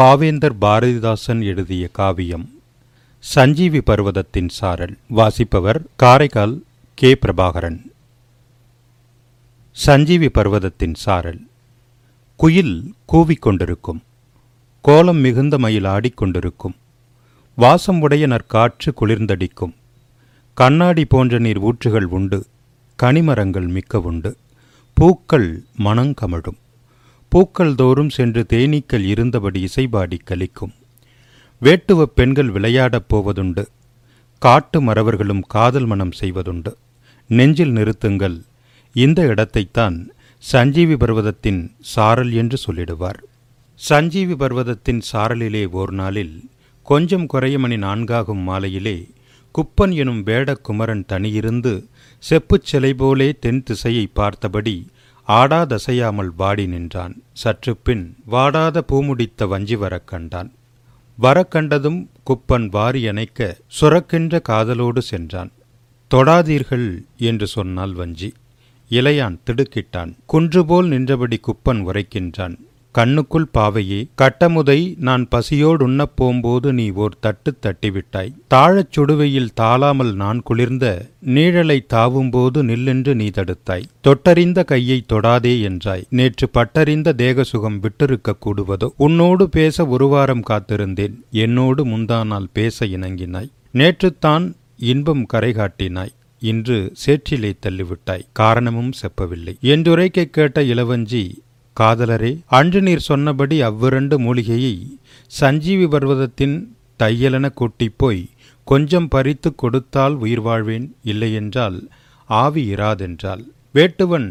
பாவேந்தர் பாரதிதாசன் எழுதிய காவியம் சஞ்சீவி பர்வதத்தின் சாரல் வாசிப்பவர் காரைக்கால் கே. பிரபாகரன். சஞ்சீவி பர்வதத்தின் சாரல் குயில் கூவிக்கொண்டிருக்கும் கோலம் மிகுந்த மயில் ஆடிக்கொண்டிருக்கும் வாசம் உடைய நற்காற்று குளிர்ந்தடிக்கும் கண்ணாடி போன்ற நீர் ஊற்றுகள் உண்டு கனிமரங்கள் மிக்க உண்டு பூக்கள் மனங்கமழும் பூக்கள் தோறும் சென்று தேனீக்கள் இருந்தபடி இசைபாடி கலிக்கும். வேட்டுவப் பெண்கள் விளையாடப் போவதுண்டு. காட்டு மறவர்களும் காதல் மனம் செய்வதுண்டு. நெஞ்சில் நிறுத்துங்கள். இந்த இடத்தைத்தான் சஞ்சீவி பர்வதத்தின் சாரல் என்று சொல்லிடுவார். சஞ்சீவி பர்வதத்தின் சாரலிலே ஓர் நாளில் கொஞ்சம் குறைய மணி நான்காகும் மாலையிலே குப்பன் எனும் வேடக்குமரன் தனியிருந்து செப்புச் சிலை போலே தென் திசையை பார்த்தபடி ஆடாதசையாமல் வாடி நின்றான். சற்று பின் வாடாத பூமுடித்த வஞ்சி வரக் கண்டான். வரக்கண்டதும் குப்பன் வாரி அணைக்க சுரக்கின்ற காதலோடு சென்றான். தொடாதீர்கள் என்று சொன்னால் வஞ்சி. இளையான் திடுக்கிட்டான். குன்றுபோல் நின்றபடி குப்பன் உரைக்கின்றான். கண்ணுக்குள் பாவையே கட்டமுதை நான் பசியோடு உண்ணப் போம்போது நீ ஓர் தட்டு தட்டிவிட்டாய். தாழச் சுடுவையில் தாளாமல் நான் குளிர்ந்த நீழலை தாவும்போது நில்லென்று நீ தடுத்தாய். தொட்டறிந்த கையை தொடாதே என்றாய். நேற்று பட்டறிந்த தேக சுகம் விட்டிருக்க கூடுவதோ? உன்னோடு பேச ஒரு வாரம் காத்திருந்தேன். என்னோடு முந்தானால் பேச இணங்கினாய். நேற்றுத்தான் இன்பம் கரை காட்டினாய். இன்று சேற்றிலே தள்ளிவிட்டாய். காரணமும் செப்பவில்லை. என்றுரைக்கக் கேட்ட இளவஞ்சி காதலரே அன்று நீர் சொன்னபடி அவ்விரண்டு மூலிகையை சஞ்சீவி பர்வதத்தின் தையலென கூட்டிப் போய் கொஞ்சம் பறித்து கொடுத்தால் உயிர் வாழ்வேன் இல்லையென்றால் ஆவி இராதென்றால் வேட்டுவன்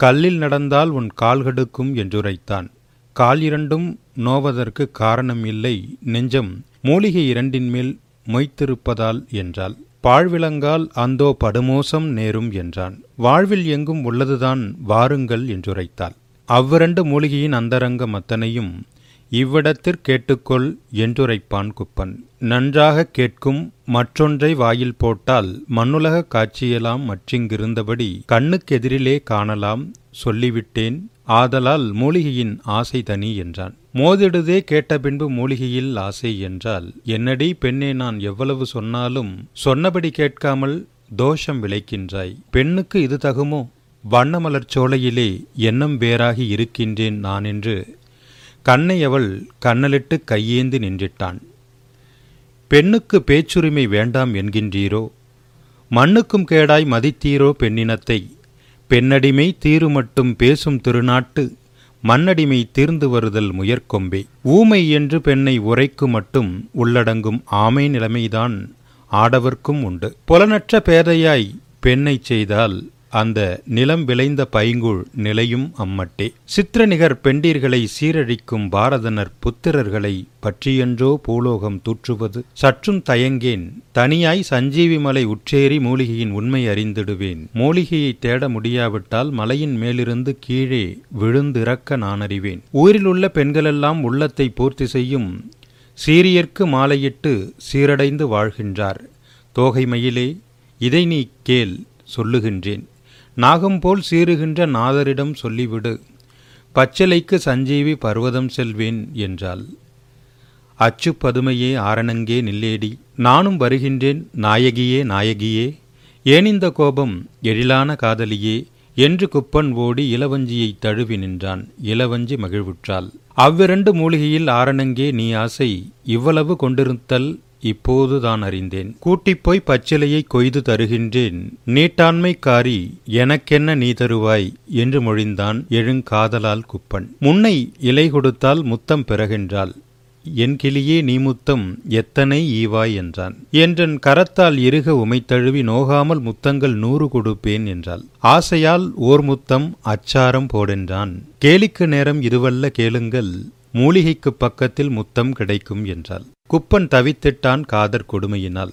கல்லில் நடந்தால் உன் கால்கடுக்கும் என்றுரைத்தான். கால் இரண்டும் நோவதற்கு காரணம் இல்லை நெஞ்சம் மூலிகை இரண்டின் மேல் மொய்த்திருப்பதால் என்றாள். பாழ்விளங்கால் அந்தோ படுமோசம் நேரும் என்றான். வாழ்வில் எங்கும் உள்ளதுதான் வாருங்கள் என்றுரைத்தாள். அவ்விரண்டு மூலிகையின் அந்தரங்கம் அத்தனையும் இவ்விடத்திற் கேட்டுக்கொள் என்றுரைப்பான் குப்பன். நன்றாக கேட்கும் மற்றொன்றை வாயில் போட்டால் மண்ணுலக காட்சியெல்லாம் மற்றிங்கிருந்தபடி கண்ணுக்கெதிரிலே காணலாம் சொல்லிவிட்டேன் ஆதலால் மூலிகையின் ஆசை தனி என்றான். மோதிடுதே கேட்ட பின்பு மூலிகையில் ஆசை என்றால் என்னடி பெண்ணே நான் எவ்வளவு சொன்னாலும் சொன்னபடி கேட்காமல் தோஷம் விளைக்கின்றாய். பெண்ணுக்கு இது தகுமோ? வண்ணமலர் சோலையிலே எண்ணம் வேறாகி இருக்கின்றேன் நான் என்று கண்ணை அவள் கண்ணலிட்டு கையேந்து நின்றிட்டான். பெண்ணுக்கு பேச்சுரிமை வேண்டாம் என்கின்றீரோ? மண்ணுக்கும் கேடாய் மதித்தீரோ பெண்ணினத்தை? பெண்ணடிமை தீரு மட்டும் பேசும் திருநாட்டு மண்ணடிமை தீர்ந்து வருதல் முயற்கொம்பே. ஊமை என்று பெண்ணை உரைக்கு மட்டும் உள்ளடங்கும் ஆமை நிலைமைதான் ஆடவர்க்கும் உண்டு. புலனற்ற பேதையாய் பெண்ணைச் செய்தால் அந்த நிலம் விளைந்த பைங்குள் நிலையும் அம்மட்டே. சித்திரநிகர் பெண்டீர்களை சீரழிக்கும் பாரதனர் புத்திரர்களை பற்றியென்றோ பூலோகம் தூற்றுவது. சற்றும் தயங்கேன் தனியாய் சஞ்சீவி மலை உற்றேறி மூலிகையின் உண்மை அறிந்திடுவேன். மூலிகையை தேட முடியாவிட்டால் மலையின் மேலிருந்து கீழே விழுந்திறக்க நான் அறிவேன் ஊரிலுள்ள பெண்களெல்லாம் உள்ளத்தை பூர்த்தி செய்யும் சீரியர்க்கு மாலையிட்டு சீரடைந்து வாழ்கின்றார். தோகை மயிலே இதை நீ கேள் சொல்லுகின்றேன். நாகம்போல் சீறுகின்ற நாதரிடம் சொல்லிவிடு. பச்சிலைக்கு சஞ்சீவி பர்வதம் செல்வேன் என்றாள். அச்சு பதுமையே ஆரணங்கே நில்லேடி நானும் வருகின்றேன் நாயகியே நாயகியே. ஏனிந்த கோபம் எழிலான காதலியே என்று குப்பன் ஓடி இளவஞ்சியை தழுவி நின்றான். இளவஞ்சி மகிழ்வுற்றாள். அவ்விரண்டு மூலிகையில் ஆரணங்கே நீ ஆசை இவ்வளவு கொண்டிருத்தல் இப்போது தான் அறிந்தேன். கூட்டிப்போய் பச்சிலையை கொய்து தருகின்றேன். நீட்டாண்மைக்காரி எனக்கென்ன நீ தருவாய்? என்று மொழிந்தான் எழுங்காதலால் குப்பன். முன்னை இலை கொடுத்தால் முத்தம் பிறகின்றாள் என் கிளியே நீ முத்தம் எத்தனை ஈவாய்? என்றான். என்றன் கரத்தால் இறுக உமைத்தழுவி நோகாமல் முத்தங்கள் நூறு கொடுப்பேன் என்றாள். ஆசையால் ஓர் முத்தம் அச்சாரம் போடென்றான். கேலிக்கு நேரம் இதுவல்ல கேளுங்கள். மூலிகைக்கு பக்கத்தில் முத்தம் கிடைக்கும் என்றாள். குப்பன் தவித்திட்டான் காதற் கொடுமையினால்.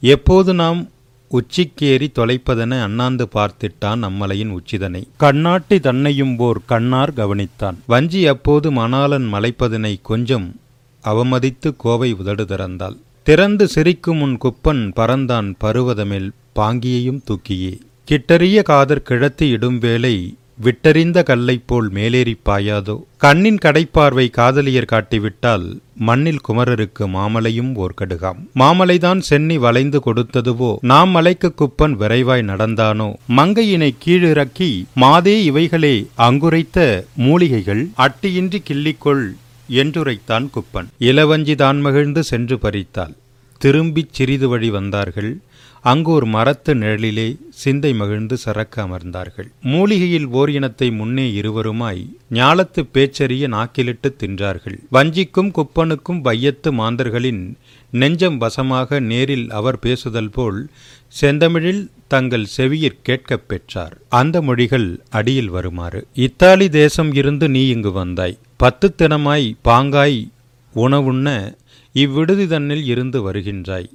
எப்போது நாம் உச்சிக்கேறி தொலைப்பதென அண்ணாந்து பார்த்திட்டான் அம்மலையின் உச்சிதனை. கண்ணாட்டி தன்னையும் போர் கண்ணார் கவனித்தான். வஞ்சி அப்போது மணாலன் மலைப்பதனை கொஞ்சம் அவமதித்து கோவை உதடு திறந்தாள். திறந்து சிரிக்கும் உன் குப்பன் பறந்தான் பருவதமேல் பாங்கியையும் தூக்கியே. கிட்டறிய காதற் கிழத்தி இடும் வேளை விட்டறிந்த கல்லைப் போல் மேலேறிப் பாயாதோ? கண்ணின் கடைப்பார்வை காதலியர் காட்டிவிட்டால் மண்ணில் குமரருக்கு மாமலையும் ஓர் கடுகாம் மாமலைதான் சென்னி வளைந்து கொடுத்ததுவோ? நாம் மலைக்கு குப்பன் விரைவாய் நடந்தானோ? மங்கையினை கீழிறக்கி மாதே இவைகளே அங்குரைத்த மூலிகைகள் அட்டியின்றி கிள்ளிக்கொள் என்றுரைத்தான் குப்பன். இளவஞ்சி தான் மகிழ்ந்து சென்று பறித்தாள். திரும்பிச் சிறிது வழி வந்தார்கள். அங்கு ஒரு மரத்து நிழலிலே சிந்தை மகிழ்ந்து சரக்க அமர்ந்தார்கள். மூலிகையில் ஓர் இனத்தை முன்னே இருவருமாய் ஞாலத்து பேச்சறிய நாக்கிலிட்டு தின்றார்கள். வஞ்சிக்கும் குப்பனுக்கும் வையத்து மாந்தர்களின் நெஞ்சம் வசமாக நேரில் அவர் பேசுதல் போல் செந்தமிழில் தங்கள் செவியிற் கேட்கப் பெற்றார். அந்த மொழிகள் அடியில் வருமாறு இத்தாலி தேசம் இருந்து நீ இங்கு வந்தாய். பத்து தினமாய் பாங்காய் உணவுண்ண இவ்விடுதி தன்னில் இருந்து வருகின்றாய்.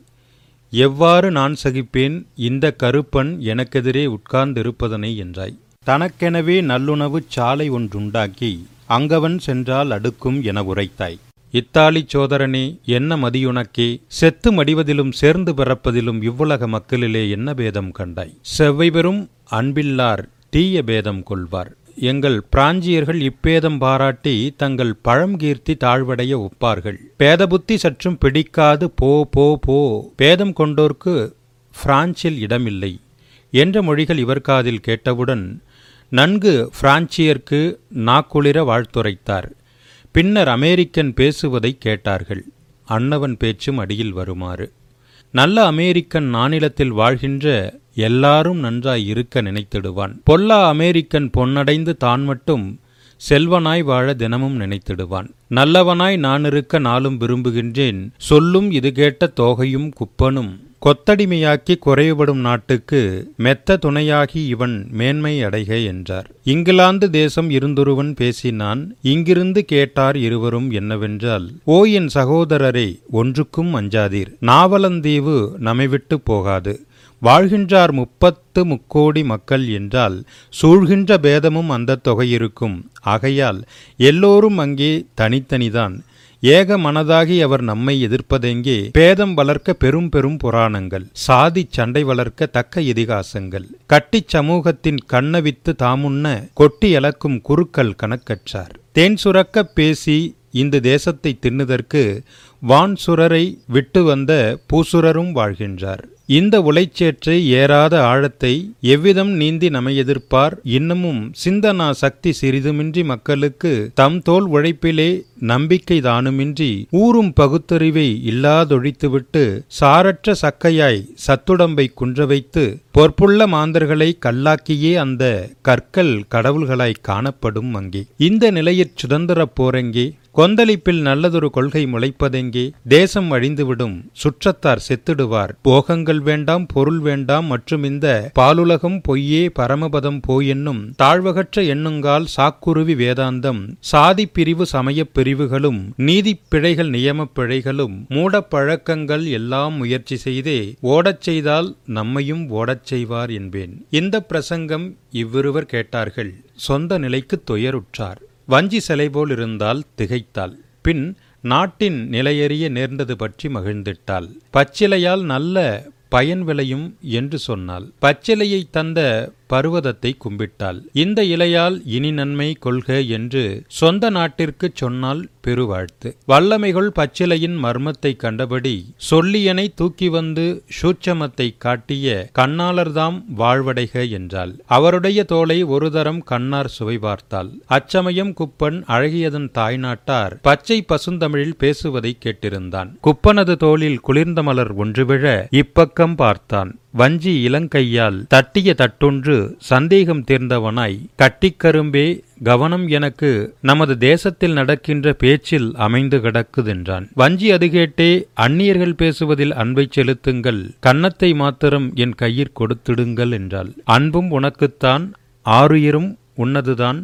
எவ்வாறு நான் சகிப்பேன்? இந்த கருப்பன் எனக்கெதிரே உட்கார்ந்திருப்பதனை என்றாய். தனக்கெனவே நல்லுணவுச் சாலை ஒன்றுண்டாக்கி அங்கவன் சென்றால் அடுக்கும் என உரைத்தாய். இத்தாலி சோதரனே என்ன மதியுனக்கே செத்து மடிவதிலும் சேர்ந்து பிறப்பதிலும் இவ்வுலக மக்களிலே என்ன பேதம் கண்டாய்? செவ்வை பெறும் அன்பில்லார் தீய பேதம் கொள்வார். எங்கள் பிராஞ்சியர்கள் இப்பேதம் பாராட்டி தங்கள் பழம் கீர்த்தி தாழ்வடைய ஒப்பார்கள். பேதபுத்தி சற்றும் பிடிக்காது போ போ போ. பேதம் கொண்டோர்க்கு பிரான்சில் இடமில்லை. என்ற மொழிகள் இவர் காதில் கேட்டவுடன் நன்கு பிரான்சியர்க்கு நாக்குளிர வாழ்த்துரைத்தார். பின்னர் அமெரிக்கன் பேசுவதை கேட்டார்கள். அன்னவன் பேச்சும் அடியில் வருமாறு. நல்ல அமெரிக்கன் மாநிலத்தில் வாழ்கின்ற எல்லாரும் நன்றாய் இருக்க நினைத்திடுவான். பொல்லா அமெரிக்கன் பொன்னடைந்து தான் மட்டும் செல்வனாய் வாழ தினமும் நினைத்திடுவான். நல்லவனாய் நான் இருக்க நாளும் விரும்புகின்றேன். சொல்லும் இது கேட்ட தோகையும் குப்பனும் கொத்தடிமையாக்கி குறைவுபடும் நாட்டுக்கு மெத்த துணையாகி இவன் மேன்மை அடைக என்றார். இங்கிலாந்து தேசம் இருந்தொருவன் பேசினான் இங்கிருந்து கேட்டார் இருவரும் என்னவென்றால் ஓ என் சகோதரரே ஒன்றுக்கும் அஞ்சாதீர். நாவலந்தீவு நம்மை விட்டு போகாது. வாழ்கின்றார் முப்பத்து முக்கோடி மக்கள் என்றால் சூழ்கின்ற பேதமும் அந்த தொகையிருக்கும் ஆகையால் எல்லோரும் அங்கே தனித்தனிதான். ஏக மனதாகி அவர் நம்மை எதிர்ப்பதெங்கே? பேதம் வளர்க்க பெரும் பெரும் புராணங்கள். சாதி சண்டை வளர்க்க தக்க இதிகாசங்கள். கட்டிச் சமூகத்தின் கண்ணவித்து தாமுன்ன கொட்டி அளக்கும் குறுக்கள் கணக்கற்றார். தேன் சுரக்க பேசி இந்த தேசத்தை தின்னுதற்கு வான் சுரரை விட்டு வந்த பூசுரரும் வாழ்கின்றார். இந்த உளைச்சேற்றை ஏறாத ஆழத்தை எவ்விதம் நீந்தி நமை எதிர்ப்பார்? இன்னமும் சிந்தனா சக்தி சிறிதுமின்றி மக்களுக்கு தம் தோல் உழைப்பிலே நம்பிக்கை தானுமின்றி ஊறும் பகுத்தறிவை இல்லாதொழித்துவிட்டு சாரற்ற சக்கையாய் சத்துடம்பை குன்ற வைத்து பொற்புள்ள மாந்தர்களை கல்லாக்கியே அந்த கற்கள் கடவுள்களாய் காணப்படும் அங்கே. இந்த நிலையிற் சுதந்திரப் போரங்கே. கொந்தளிப்பில் நல்லதொரு கொள்கை முளைப்பதெங்கே? தேசம் அழிந்துவிடும் சுற்றத்தார் செத்திடுவார். போகங்கள் வேண்டாம் பொருள் வேண்டாம் மற்றும் இந்த பாலுலகம் பொய்யே பரமபதம் போயென்னும் தாழ்வகற்ற எண்ணுங்கால் சாக்குருவி வேதாந்தம். சாதி பிரிவு சமயப் பிரிவுகளும் நீதி பிழைகள் நியமப் பிழைகளும் மூடப் பழக்கங்கள் எல்லாம் முயற்சி செய்தே ஓடச் செய்தால் நம்மையும் ஓடச் செய்வார் என்பேன். இந்த பிரசங்கம் இவ்விருவர் கேட்டார்கள். சொந்த நிலைக்கு துயருற்றார். வஞ்சி சிலை போல் இருந்தால் திகைத்தாள். பின் நாட்டின் நிலையறிய நேர்ந்தது பற்றி மகிழ்ந்திட்டாள். பச்சிலையால் நல்ல பயன் விளையும் என்று சொன்னாள். பச்சிலையை தந்த பருவதத்தை கும்பிட்டாள். இந்த இலையால் இனி நன்மை கொள்க என்று சொந்த நாட்டிற்குச் சொன்னால் பெருவாழ்த்து. வல்லமைகள் பச்சிலையின் மர்மத்தை கண்டபடி சொல்லியனை தூக்கி வந்து சூட்சமத்தை காட்டிய கண்ணாளர்தாம் வாழ்வடைக என்றாள். அவருடைய தோலை ஒரு தரம் கண்ணார் சுவை பார்த்தாள். அச்சமயம் குப்பன் அழகியதன் தாய்நாட்டார் பச்சை பசுந்தமிழில் பேசுவதை கேட்டிருந்தான். குப்பனது தோளில் குளிர்ந்த மலர் ஒன்று விழ இப்பக்கம் பார்த்தான். வஞ்சி இளங்கையால் தட்டிய தட்டொன்று சந்தேகம் தேர்ந்தவனாய் கட்டிக்கரும்பே கவனம் எனக்கு நமது தேசத்தில் நடக்கின்ற பேச்சில் அமைந்து கிடக்குதென்றான். வஞ்சி அது கேட்டே அந்நியர்கள் பேசுவதில் அன்பை செலுத்துங்கள் கன்னத்தை மாத்திரம் என் கையிற் கொடுத்திடுங்கள் என்றாள். அன்பும் உனக்குத்தான் ஆறுயிரும் உன்னதுதான்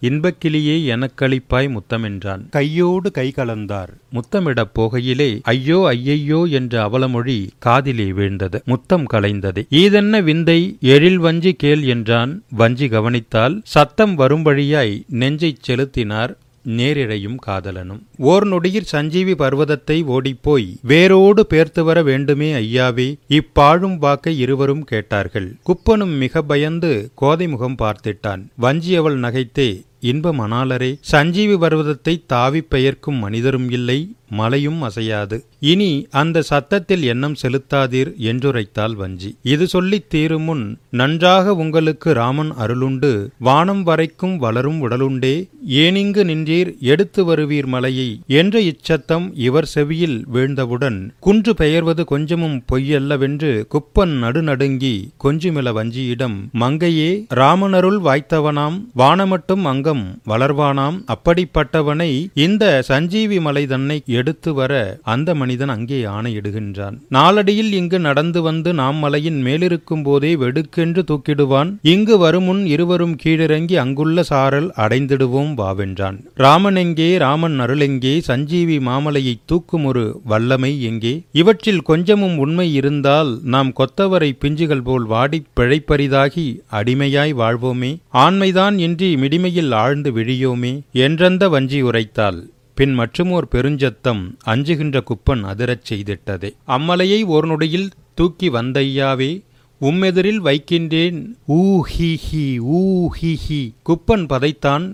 இன்பக்கிளியே எனக்களிப்பாய் முத்தமென்றான். கையோடு கை கலந்தார். முத்தமிடப் போகையிலே ஐயோ ஐயையோ என்ற அவலமொழி காதிலே வீழ்ந்தது. முத்தம் கலைந்தது. ஈதென்ன விந்தை எழில் வஞ்சி கேள் என்றான். வஞ்சி கவனித்தால் சத்தம் வரும் வழியாய் நெஞ்சைச் செலுத்தினார் நேரிழையும் காதலனும். ஓர் நொடியில் சஞ்சீவி பர்வதத்தை ஓடிப்போய் வேரோடு பேர்த்து வர வேண்டுமே ஐயாவே இப்பாழும் வாக்கை இருவரும் கேட்டார்கள். குப்பனும் மிக பயந்து கோதை முகம் பார்த்திட்டான். வஞ்சியவள் நகைத்தே இன்ப மணாலரே சஞ்சீவி பர்வதத்தை தாவிப் பெயர்க்கும் மனிதரும் இல்லை மலையும் அசையாது. இனி அந்த சத்தத்தில் எண்ணம் செலுத்தாதீர் என்றுரைத்தாள் வஞ்சி. இது சொல்லித் தீருமுன் நன்றாக உங்களுக்கு ராமன் அருளுண்டு வானம் வரைக்கும் வளரும் உடலுண்டே ஏனிங்கு நின்றீர் எடுத்து வருவீர் மலையை என்ற இச்சத்தம் இவர் செவியில் வீழ்ந்தவுடன் குன்று பெயர்வது கொஞ்சமும் பொய்யல்லவென்று குப்பன் நடுநடுங்கி கொஞ்சுமில வஞ்சியிடம் மங்கையே ராமனருள் வாய்த்தவனாம் வானமட்டும் அங்கம் வளர்வானாம் அப்படிப்பட்டவனை இந்த சஞ்சீவி மலை தன்னை எடுத்து வர அந்த மனிதன் அங்கே ஆணையிடுகின்றான். நாளடியில் இங்கு நடந்து வந்து நாம் மலையின் மேலிருக்கும் போதே வெடுக்கென்று தூக்கிடுவான். இங்கு வருமுன் இருவரும் கீழிறங்கி அங்குள்ள சாரல் அடைந்திடுவோம் வாவென்றான். ராமன் எங்கே? ராமன் அருளெங்கே சஞ்சீவி மாமலையை தூக்கும் ஒரு வல்லமை எங்கே? இவற்றில் கொஞ்சமும் உண்மை இருந்தால் நாம் கொத்தவரை பிஞ்சுகள் போல் வாடிப் பிழைப்பரிதாகி அடிமையாய் வாழ்வோமே? ஆண்மைதான் இன்றி மிடிமையில் ஆழ்ந்து விழியோமே? என்றந்த வஞ்சி உரைத்தாள். பின் மற்றுமோர் பெருஞ்சத்தம் அஞ்சுகின்ற குப்பன் அதிரச் செய்திட்டதே. அம்மலையை ஒரு நொடியில் தூக்கி வந்தையாவே உம்மெதிரில் வைக்கின்றேன் ஊ ஹி ஹி ஊ ஹி ஹி. குப்பன் பதைத்தான்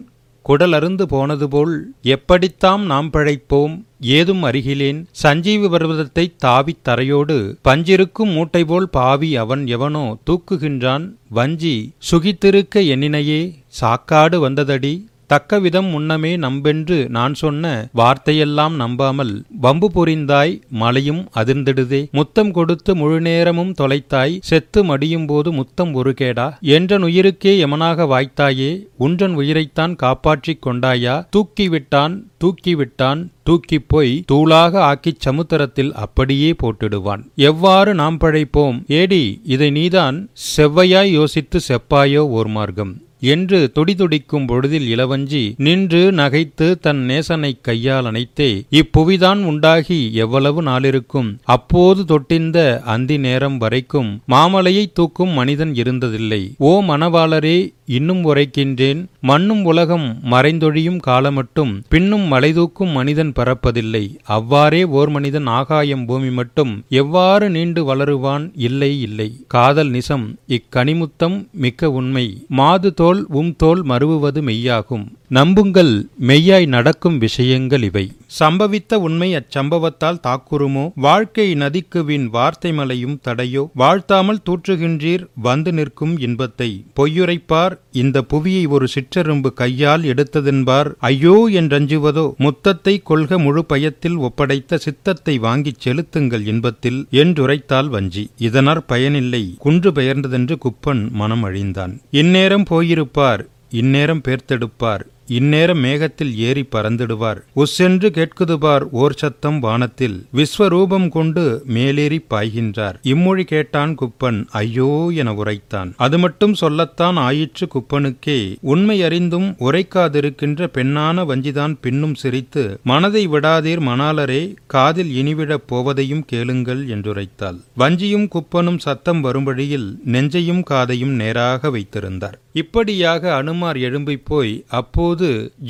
குடலருந்து போனது போல் எப்படித்தாம் நாம் பிழைப்போம் ஏதும் அருகிலேன். சஞ்சீவி பர்வதத்தை தாவித் தரையோடு பஞ்சிருக்கும் மூட்டை போல் பாவி அவன் எவனோ தூக்குகின்றான் வஞ்சி சுகித்திருக்க எண்ணினையே சாக்காடு வந்ததடி தக்க விதம் முன்னமே நம்பென்று நான் சொன்ன வார்த்தையெல்லாம் நம்பாமல் வம்பு புரிந்தாய் மலையும் அதிர்ந்திடுதே. முத்தம் கொடுத்து முழு நேரமும் தொலைத்தாய் செத்து மடியும் போது முத்தம் ஒரு கேடா. என்றன் உயிருக்கே எமனாக வாய்த்தாயே உன்றன் உயிரைத்தான் காப்பாற்றிக் கொண்டாயா. தூக்கிவிட்டான் தூக்கிவிட்டான் தூக்கிப் போய் தூளாக ஆக்கிச் சமுத்திரத்தில் அப்படியே போட்டிடுவான். எவ்வாறு நாம் பழைப்போம் ஏடி இதை நீதான் செவ்வையாய் யோசித்து செப்பாயோ ஓர் மார்க்கம். என்று தொடிதுடிக்கும் பொழுதில் இளவஞ்சி நின்று நகைத்து தன் நேசனைக் கையால் அணைத்தே இப்புவிதான் உண்டாகி எவ்வளவு நாளிருக்கும்? அப்போது தொட்டிந்த அந்தி நேரம் வரைக்கும் மாமலையை தூக்கும் மனிதன் இருந்ததில்லை. ஓ மணவாளரே இன்னும் உரைக்கின்றேன். மண்ணும் உலகம் மறைந்தொழியும் காலமட்டும் பின்னும் மலை தூக்கும் மனிதன் பறப்பதில்லை அவ்வாறே ஓர் மனிதன் ஆகாயம் பூமி மட்டும் எவ்வாறு நீண்டு வளருவான்? இல்லை இல்லை. காதல் நிசம் இக்கனிமுத்தம் மிக்க உண்மை. மாது தோல் உம் தோல் மறுவுவது மெய்யாகும். நம்புங்கள் மெய்யாய் நடக்கும் விஷயங்கள் இவை. சம்பவித்த உண்மை அச்சம்பவத்தால் தாக்குறுமோ? வாழ்க்கை நதிக்குவின் வார்த்தை மலையும் தடையோ? வாழ்த்தாமல் தூற்றுகின்றீர் வந்து நிற்கும் இன்பத்தை. பொய்யுரைப்பார் இந்த புவியை ஒரு சிற்றெரும்பு கையால் எடுத்ததென்பார். ஐயோ என்றஞ்சுவதோ முத்தத்தை கொள்க முழு பயத்தில் ஒப்படைத்த சித்தத்தை வாங்கிச் செலுத்துங்கள் இன்பத்தில் என்றுரைத்தால் வஞ்சி. இதனார் பயனில்லை குன்று பெயர்ந்ததென்று குப்பன் மனம் அழிந்தான் இந்நேரம் போயிருப்பார் இந்நேரம் பேர்த்தெடுப்பார். இந்நேரம் மேகத்தில் ஏறி பறந்திடுவார். உஸ்ஸென்று கேட்குதுபார் ஓர் சத்தம் வானத்தில். விஸ்வரூபம் கொண்டு மேலேறி பாய்கின்றார். இம்மொழி கேட்டான் குப்பன் ஐயோ என உரைத்தான். அது மட்டும் சொல்லத்தான் ஆயிற்று குப்பனுக்கே. உண்மை அறிந்தும் உரைக்காதிருக்கின்ற பெண்ணான வஞ்சிதான் பின்னும் சிரித்து மனதை விடாதீர் மணாலரே காதில் இனிவிடப் போவதையும் கேளுங்கள் என்றுரைத்தாள். வஞ்சியும் குப்பனும் சத்தம் வரும்படியில் நெஞ்சையும் காதையும் நேராக வைத்திருந்தார். இப்படியாக அனுமார் எழும்பிப் போய் அப்போது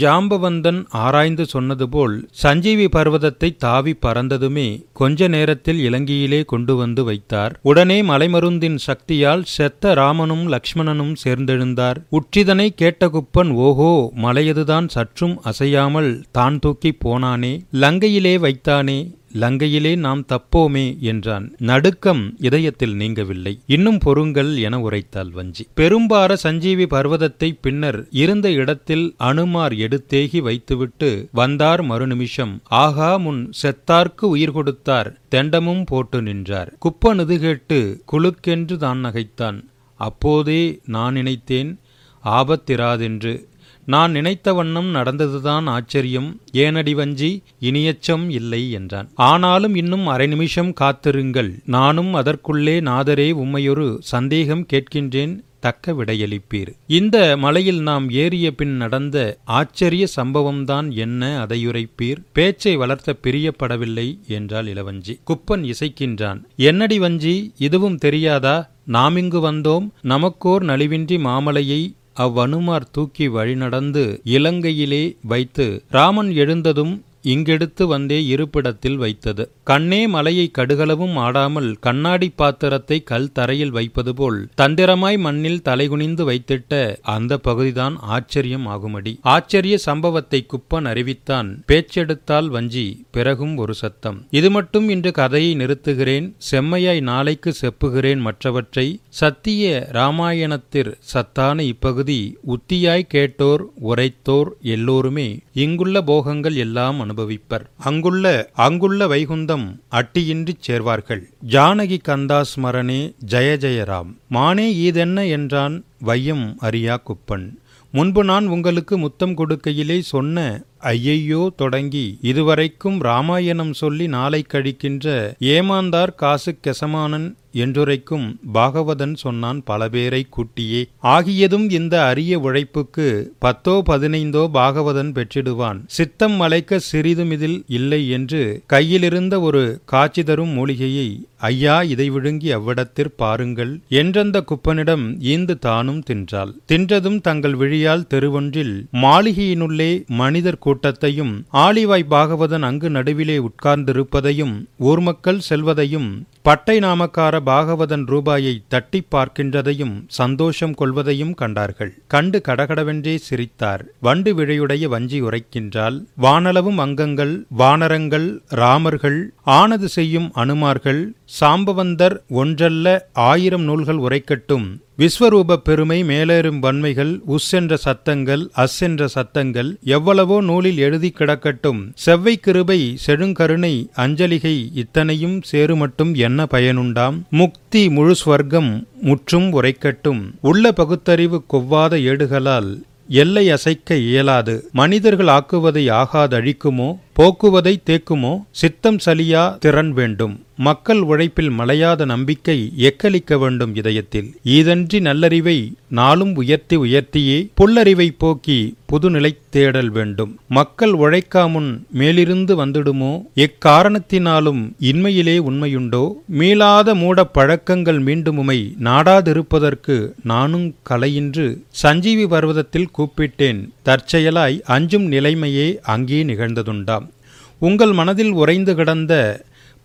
ஜாம்பவந்தன் ஆராய்ந்து சொன்னது போல் சஞ்சீவி பர்வதத்தை தாவி பறந்ததுமே கொஞ்ச நேரத்தில் இலங்கையிலே கொண்டு வந்து வைத்தார். உடனே மலைமருந்தின் சக்தியால் செத்த ராமனும் லக்ஷ்மணனும் சேர்ந்தெழுந்தார். உற்றிதனை கேட்ட குப்பன் ஓஹோ மலையதுதான் சற்றும் அசையாமல் தான் தூக்கிப் போனானே லங்கையிலே வைத்தானே லங்கையிலே நாம் தப்போமே என்றான். நடுக்கம் இதயத்தில் நீங்கவில்லை. இன்னும் பொறுங்கள் என உரைத்தாள் வஞ்சி. பெரும்பார சஞ்சீவி பர்வதத்தை பின்னர் இருந்த இடத்தில் அனுமார் எடுத்தேகி வைத்துவிட்டு வந்தார் மறுநிமிஷம். ஆகா முன் செத்தார்க்கு உயிர் கொடுத்தார். தெண்டமும் போட்டு நின்றார். குப்பனுது கேட்டு குலுக்கென்று தான் நகைத்தான். அப்போதே நான் நினைத்தேன் ஆபத்திராதென்று நான் நினைத்த வண்ணம் நடந்ததுதான் ஆச்சரியம். ஏனடி வஞ்சி இனியச்சம் இல்லை என்றான். ஆனாலும் இன்னும் அரை நிமிஷம் காத்திருங்கள். நானும் அதற்குள்ளே நாதரே உம்மையொரு சந்தேகம் கேட்கின்றேன். தக்க விடையளிப்பீர். இந்த மலையில் நாம் ஏறிய பின் நடந்த ஆச்சரிய சம்பவம்தான் என்ன அதையுரைப்பீர். பேச்சை வளர்த்த பிரியப்படவில்லை என்றாள் இளவஞ்சி. குப்பன் இசைக்கின்றான். என்னடி வஞ்சி இதுவும் தெரியாதா? நாமிங்கு வந்தோம். நமக்கோர் நலிவின்றி மாமலையை அவ்வனுமார் தூக்கி வழிநடந்து இலங்கையிலே வைத்து ராமன் எழுந்ததும் இங்கெடுத்து வந்தே இருப்பிடத்தில் வைத்தது. கண்ணே மலையை கடுகளவும் ஆடாமல் கண்ணாடி பாத்திரத்தை கல் தரையில் வைப்பது போல் தந்திரமாய் மண்ணில் தலைகுனிந்து வைத்திட்ட அந்த பகுதிதான் ஆச்சரியம் ஆகுமடி. ஆச்சரிய சம்பவத்தை குப்பன் அறிவித்தான். பேச்செடுத்தால் வஞ்சி பிறகும் ஒரு சத்தம். இது மட்டும் இன்று கதையை நிறுத்துகிறேன். செம்மையாய் நாளைக்கு செப்புகிறேன் மற்றவற்றை. சத்திய ராமாயணத்திற் சத்தான இப்பகுதி உத்தியாய் கேட்டோர் உரைத்தோர் எல்லோருமே. இங்குள்ள போகங்கள் எல்லாம் அனுபவிப்பர். அங்குள்ள அங்குள்ள வைகுந்தம் அட்டியின்றிச் சேர்வார்கள். ஜானகி கந்தா ஸ்மரணே ஜெய ஜெயராம் மானே ஈதென்ன என்றான் வையம் அறியா குப்பன். முன்பு நான் உங்களுக்கு முத்தம் கொடுக்கையிலே சொன்ன ஐயையோ தொடங்கி இதுவரைக்கும் ராமாயணம் சொல்லி நாளை கழிக்கின்ற ஏமாந்தார் காசு கெசமானன் என்றுரைக்கும் பாகவதன் சொன்னான் பல பேரை கூட்டியே ஆகியதும் இந்த அரிய உழைப்புக்கு பத்தோ பதினைந்தோ பாகவதன் பெற்றிடுவான். சித்தம் மலைக்க சிறிதும் இதில் இல்லை என்று கையிலிருந்த ஒரு காட்சி தரும் மூலிகையை ஐயா இதை விழுங்கி அவ்விடத்திற் பாருங்கள் என்றந்த குப்பனிடம் ஈந்து தானும் தின்றாள். தின்றதும் தங்கள் விழியால் தெருவொன்றில் மாளிகையினுள்ளே மனிதர் கூட்டத்தையும் ஆலிவாய் பாகவதன் அங்கு நடுவிலே உட்கார்ந்திருப்பதையும் ஊர் மக்கள் செல்வதையும் பட்டை நாமக்கார பாகவதன் ரூபாயை தட்டி பார்க்கின்றதையும் சந்தோஷம் கொள்வதையும் கண்டார்கள். கண்டு கடகடவென்றே சிரித்தார். வண்டு விழையுடைய வஞ்சி உரைக்கின்றால் வானளவும் அங்கங்கள் வானரங்கள் ராமர்கள் ஆனது செய்யும் அனுமார்கள் சாம்பவந்தர் ஒன்றல்ல ஆயிரம் நூல்கள் உரைக்கட்டும். விஸ்வரூப பெருமை மேலேறும் வன்மைகள் உஸ் என்ற சத்தங்கள் அஸ் என்ற சத்தங்கள் எவ்வளவோ நூலில் எழுதி கிடக்கட்டும். செவ்வை கிருபை செழுங்கருணை அஞ்சலிகை இத்தனையும் சேருமட்டும் என்ன பயனுண்டாம்? முக்தி முழு ஸ்வர்க்கம் முற்றும் உரைக்கட்டும். உள்ள பகுத்தறிவு கொவ்வாத ஏடுகளால் எல்லை அசைக்க இயலாது. மனிதர்கள் ஆக்குவதை ஆகாதழிக்குமோ போக்குவதை தேக்குமோ சித்தம் சலியா திறன் வேண்டும். மக்கள் உழைப்பில் மலையாத நம்பிக்கை எக்களிக்க வேண்டும் இதயத்தில். ஈதன்றி நல்லறிவை நாளும் உயர்த்தி உயர்த்தியே புல்லறிவை போக்கி புதுநிலை தேடல் வேண்டும். மக்கள் உழைக்காமுன் மேலிருந்து வந்துடுமோ? எக்காரணத்தினாலும் இன்மையிலே உண்மையுண்டோ? மீளாத மூட பழக்கங்கள் மீண்டுமுமை நாடாதிருப்பதற்கு நானும் கலையின்று சஞ்சீவி பர்வதத்தில் கூப்பிட்டேன். தற்செயலாய் அஞ்சும் நிலைமையே அங்கே நிகழ்ந்ததுண்டாம். உங்கள் மனதில் உறைந்து கிடந்த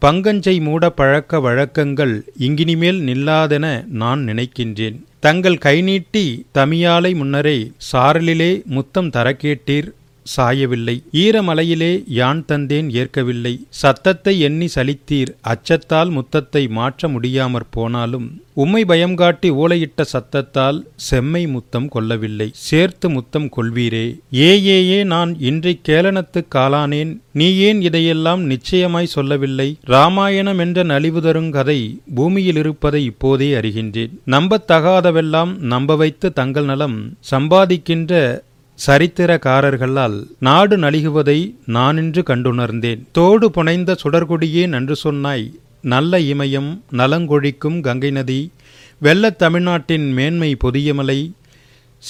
பங்கஞ்சை மூட பழக்க வழக்கங்கள் இங்கினிமேல் நில்லாதென நான் நினைக்கின்றேன். தங்கள் கைநீட்டி தமியாலை முன்னரே சாரலிலே முத்தம் தர கேட்டீர் சாயவில்லை. ஈரமலையிலே யான் தந்தேன் ஏற்கவில்லை. சத்தத்தை எண்ணி சலித்தீர். அச்சத்தால் முத்தத்தை மாற்ற முடியாமற் போனாலும் உம்மை பயம் காட்டி ஊளையிட்ட சத்தத்தால் செம்மை முத்தம் கொள்ளவில்லை. சேர்த்து முத்தம் கொள்வீரே. ஏ ஏ ஏ நான் இன்றை கேளனத்து காலானேன். நீ ஏன் இதையெல்லாம் நிச்சயமாய் சொல்லவில்லை? ராமாயணம் என்ற நலிவு தரும் கதை பூமியில் இருப்பதை இப்போதே அறிகின்றேன். நம்பத்தகாதவெல்லாம் நம்ப வைத்து தங்கள் நலம் சம்பாதிக்கின்ற சரித்திரக்காரர்களால் நாடு நலிகுவதை நானின்று கண்டுணர்ந்தேன். தோடு புனைந்த சுடர்கொடியே நன்று சொன்னாய். நல்ல இமயம் நலங்கொழிக்கும் கங்கை நதி. வெள்ளத் தமிழ்நாட்டின் மேன்மை பொதியமலை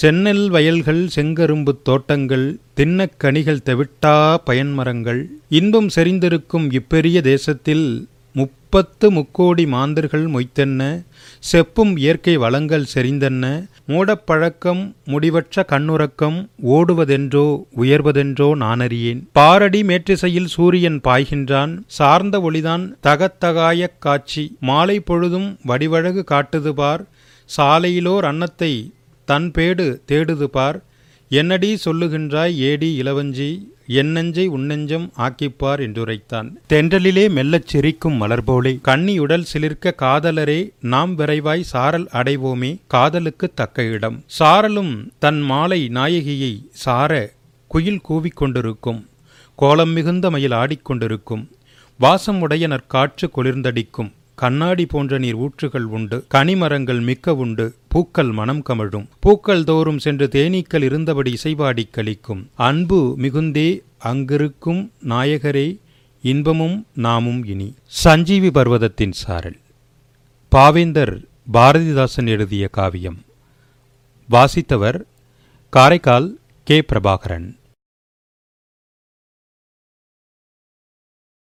சென்னல் வயல்கள் செங்கரும்புத் தோட்டங்கள். தின்னக்கனிகள் கனிகள் தெவிட்டா பயன்மரங்கள். இன்பம் செறிந்திருக்கும் இப்பெரிய தேசத்தில் முப்பத்து முக்கோடி மாந்தர்கள் மொய்த்தென்ன செப்பும் இயற்கை வளங்கள் செறிந்தென்ன மூடப்பழக்கம் முடிவற்ற கண்ணுறக்கம் ஓடுவதென்றோ உயர்வதென்றோ நானறியேன். பாரடி மேற்றிசையில் சூரியன் பாய்கின்றான் சார்ந்த ஒளிதான் தகத்தகாய காட்சி. மாலை பொழுதும் வடிவழகு காட்டுது பார் சாலையிலோர் அன்னத்தை தன்பேடு தேடுது பார். என்னடி சொல்லுகின்றாய் ஏடி இளவஞ்சி? என்னெஞ்சை உன்னெஞ்சம் ஆக்கிப்பார் என்றுரைத்தான். தென்றலிலே மெல்லச் சிரிக்கும் மலர்போலே. கண்ணியுடல் சிலிர்க்க காதலரே நாம் விரைவாய் சாரல் அடைவோமே காதலுக்கு தக்க இடம். சாரலும் தன் மாலை நாயகியை சார குயில் கூவிக்கொண்டிருக்கும் கோலம் மிகுந்த மயில் ஆடிக்கொண்டிருக்கும் வாசம் உடைய நற்காற்று குளிர்ந்தடிக்கும். கண்ணாடி போன்ற நீர் ஊற்றுகள் உண்டு. கனிமரங்கள் மிக்க உண்டு. பூக்கள் மனம் கமழும். பூக்கள் தோறும் சென்று தேனீக்கள் இருந்தபடி இசைவாடி கழிக்கும் அன்பு மிகுந்தே அங்கிருக்கும் நாயகரே இன்பமும் நாமும் இனி. சஞ்சீவி பர்வதத்தின் சாரல். பாவேந்தர் பாரதிதாசன் எழுதிய காவியம். வாசித்தவர் காரைக்கால் கே. பிரபாகரன்.